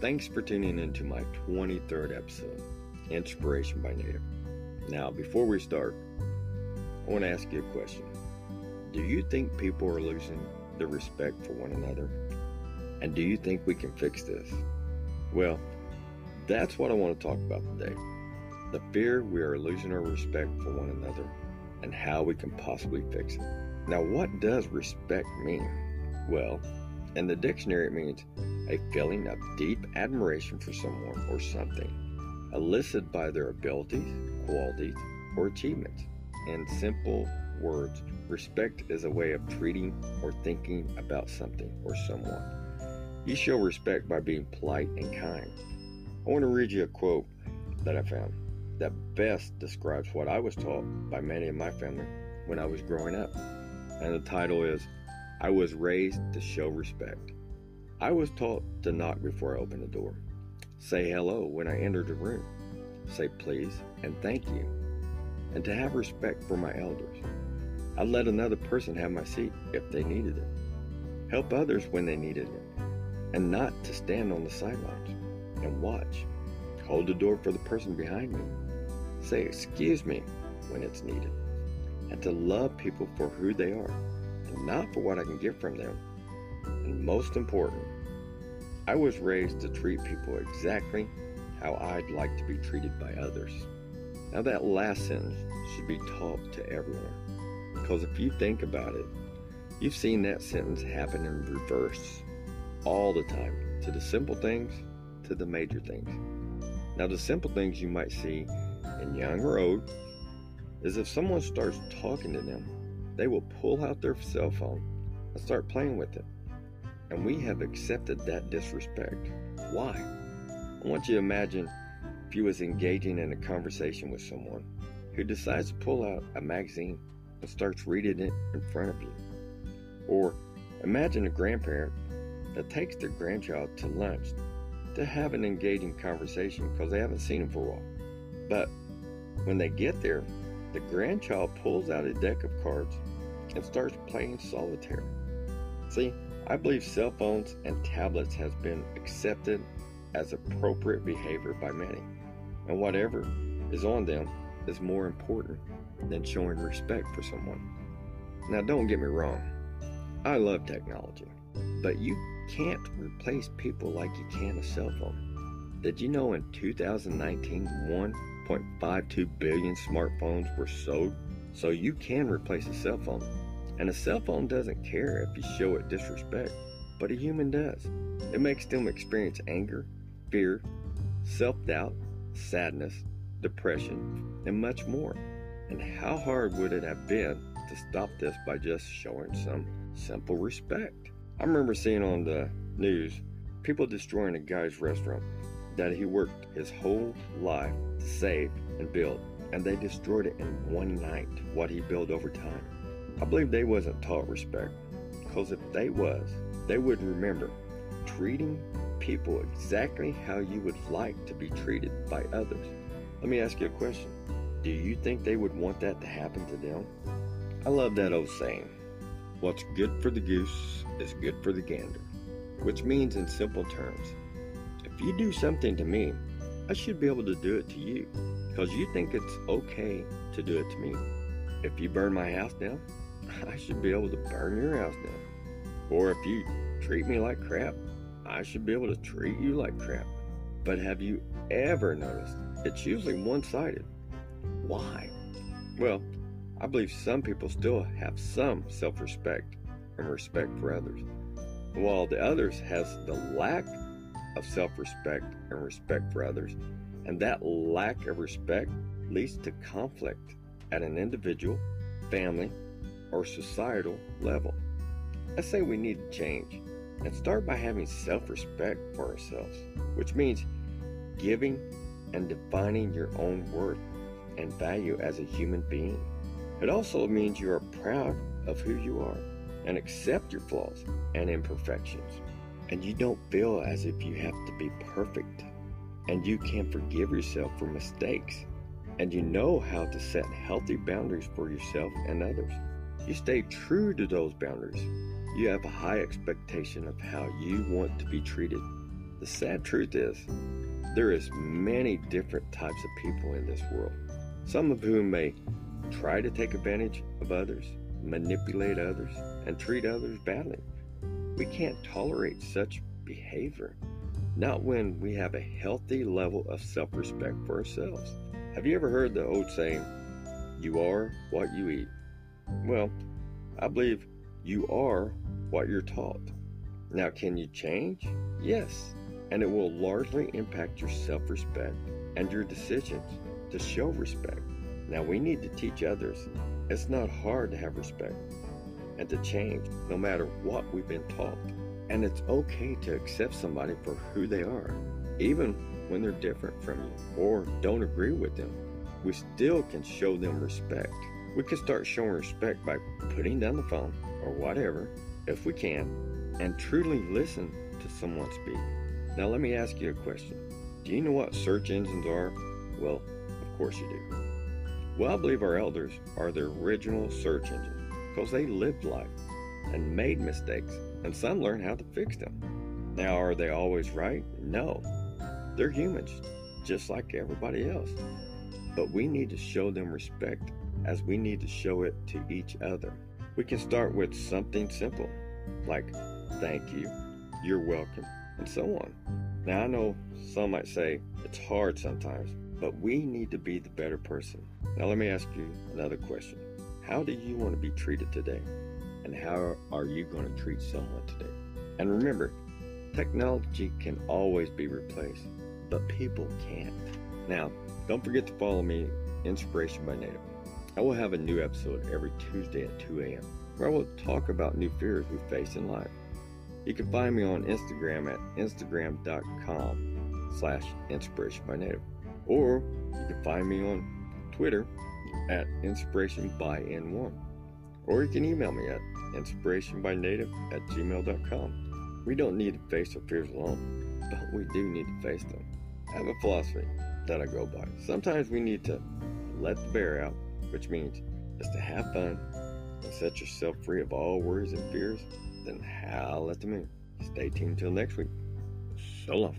Thanks for tuning in to my 23rd episode, Inspiration by Native. Now, before we start, I want to ask you a question. Do you think people are losing their respect for one another? And do you think we can fix this? Well, that's what I want to talk about today. The fear we are losing our respect for one another and how we can possibly fix it. Now, what does respect mean? Well, in the dictionary, it means a feeling of deep admiration for someone or something, elicited by their abilities, qualities, or achievements. In simple words, respect is a way of treating or thinking about something or someone. You show respect by being polite and kind. I want to read you a quote that I found that best describes what I was taught by many of my family when I was growing up. And the title is I was raised to show respect. I was taught to knock before I open the door, say hello when I entered the room, say please and thank you, and to have respect for my elders. I let another person have my seat if they needed it, help others when they needed it, and not to stand on the sidelines and watch. Hold the door for the person behind me. Say excuse me when it's needed. And to love people for who they are and not for what I can get from them. And most important, I was raised to treat people exactly how I'd like to be treated by others. Now, that last sentence should be taught to everyone. Because if you think about it, you've seen that sentence happen in reverse all the time, to the simple things, to the major things. Now, the simple things you might see in young or old is if someone starts talking to them, they will pull out their cell phone and start playing with it. And we have accepted that disrespect. Why? I want you to imagine if you was engaging in a conversation with someone who decides to pull out a magazine and starts reading it in front of you. Or imagine a grandparent that takes their grandchild to lunch to have an engaging conversation because they haven't seen him for a while. But when they get there, the grandchild pulls out a deck of cards and starts playing solitaire. See, I believe cell phones and tablets has been accepted as appropriate behavior by many, and whatever is on them is more important than showing respect for someone. Now, don't get me wrong, I love technology, but you can't replace people like you can a cell phone. Did you know in 2019, 1.52 billion smartphones were sold? So you can replace a cell phone. And a cell phone doesn't care if you show it disrespect, but a human does. It makes them experience anger, fear, self doubt, sadness, depression, and much more. And how hard would it have been to stop this by just showing some simple respect? I remember seeing on the news people destroying a guy's restaurant that he worked his whole life to save and build, and they destroyed it in one night, what he built over time. I believe they wasn't taught respect, because if they was, they would remember treating people exactly how you would like to be treated by others. Let me ask you a question. Do you think they would want that to happen to them? I love that old saying, what's good for the goose is good for the gander, which means in simple terms, if you do something to me, I should be able to do it to you because you think it's okay to do it to me. If you burn my house down, I should be able to burn your house down. Or if you treat me like crap, I should be able to treat you like crap. But have you ever noticed it's usually one sided? Why? Well, I believe some people still have some self respect and respect for others, while the others has the lack of self-respect and respect for others, and that lack of respect leads to conflict at an individual, family, or societal level. I say we need to change and start by having self-respect for ourselves, which means giving and defining your own worth and value as a human being. It also means you are proud of who you are and accept your flaws and imperfections. And you don't feel as if you have to be perfect. And you can forgive yourself for mistakes. And you know how to set healthy boundaries for yourself and others. You stay true to those boundaries. You have a high expectation of how you want to be treated. The sad truth is, there is many different types of people in this world, some of whom may try to take advantage of others, manipulate others, and treat others badly. We can't tolerate such behavior, not when we have a healthy level of self respect for ourselves. Have you ever heard the old saying, You are what you eat? Well, I believe you are what you're taught. Now, can you change? Yes, and it will largely impact your self respect and your decisions to show respect. Now, we need to teach others. It's not hard to have respect and to change no matter what we've been taught. And it's okay to accept somebody for who they are, even when they're different from you or don't agree with them. We still can show them respect. We can start showing respect by putting down the phone or whatever, if we can, and truly listen to someone speak. Now, let me ask you a question. Do you know what search engines are? Well, of course you do. Well, I believe our elders are the original search engine because they lived life and made mistakes, and some learned how to fix them. Now, are they always right? No. They're humans, just like everybody else. But we need to show them respect as we need to show it to each other. We can start with something simple, like thank you, you're welcome, and so on. Now, I know some might say it's hard sometimes, but we need to be the better person. Now, let me ask you another question How do you want to be treated today? And how are you going to treat someone today? And remember, technology can always be replaced, but people can't. Now, don't forget to follow me, Inspiration by Native. I will have a new episode every Tuesday at 2 a.m. where I will talk about new fears we face in life. You can find me on Instagram at instagram.com slash inspiration by native. Or you can find me on Twitter at inspiration by N1. Or you can email me at inspirationbynative at gmail.com. We don't need to face our fears alone, but we do need to face them. I have a philosophy that I go by. Sometimes we need to let the bear out, which means just to have fun and set yourself free of all worries and fears, then howl at the moon. Stay tuned until next week. So long.